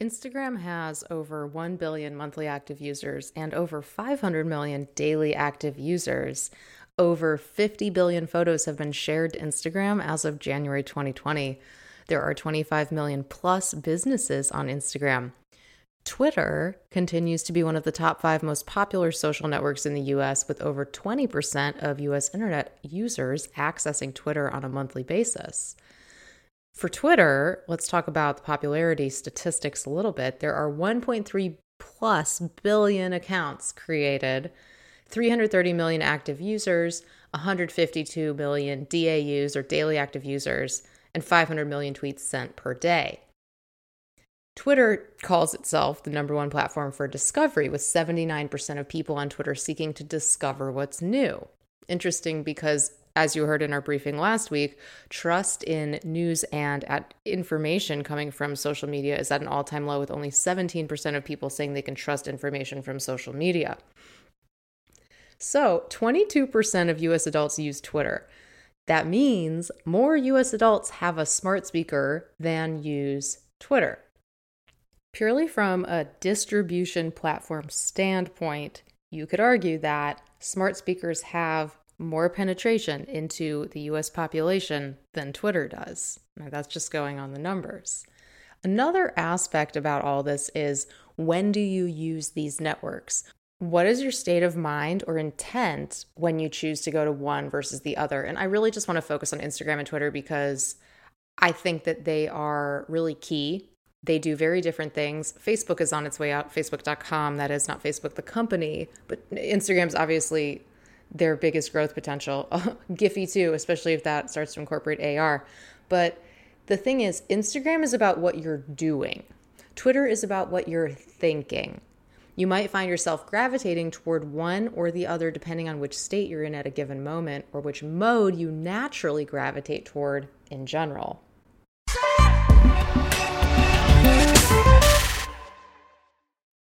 Instagram has over 1 billion monthly active users and over 500 million daily active users. Over 50 billion photos have been shared to Instagram as of January 2020. There are 25 million plus businesses on Instagram. Twitter continues to be one of the top five most popular social networks in the US, with over 20% of US internet users accessing Twitter on a monthly basis. For Twitter, let's talk about the popularity statistics a little bit. There are 1.3 plus billion accounts created, 330 million active users, 152 million DAUs or daily active users, and 500 million tweets sent per day. Twitter calls itself the number one platform for discovery, with 79% of people on Twitter seeking to discover what's new. Interesting because as you heard in our briefing last week, trust in news and at information coming from social media is at an all time low, with only 17% of people saying they can trust information from social media. So, 22% of US adults use Twitter. That means more US adults have a smart speaker than use Twitter. Purely from a distribution platform standpoint, you could argue that smart speakers have more penetration into the US population than Twitter does. Now, that's just going on the numbers. Another aspect about all this is when do you use these networks? What is your state of mind or intent when you choose to go to one versus the other? And I really just want to focus on Instagram and Twitter because I think that they are really key. They do very different things. Facebook is on its way out, facebook.com. That is not Facebook, the company, but Instagram's obviously their biggest growth potential. Giphy too, especially if that starts to incorporate AR. But the thing is, Instagram is about what you're doing. Twitter is about what you're thinking. You might find yourself gravitating toward one or the other depending on which state you're in at a given moment or which mode you naturally gravitate toward in general.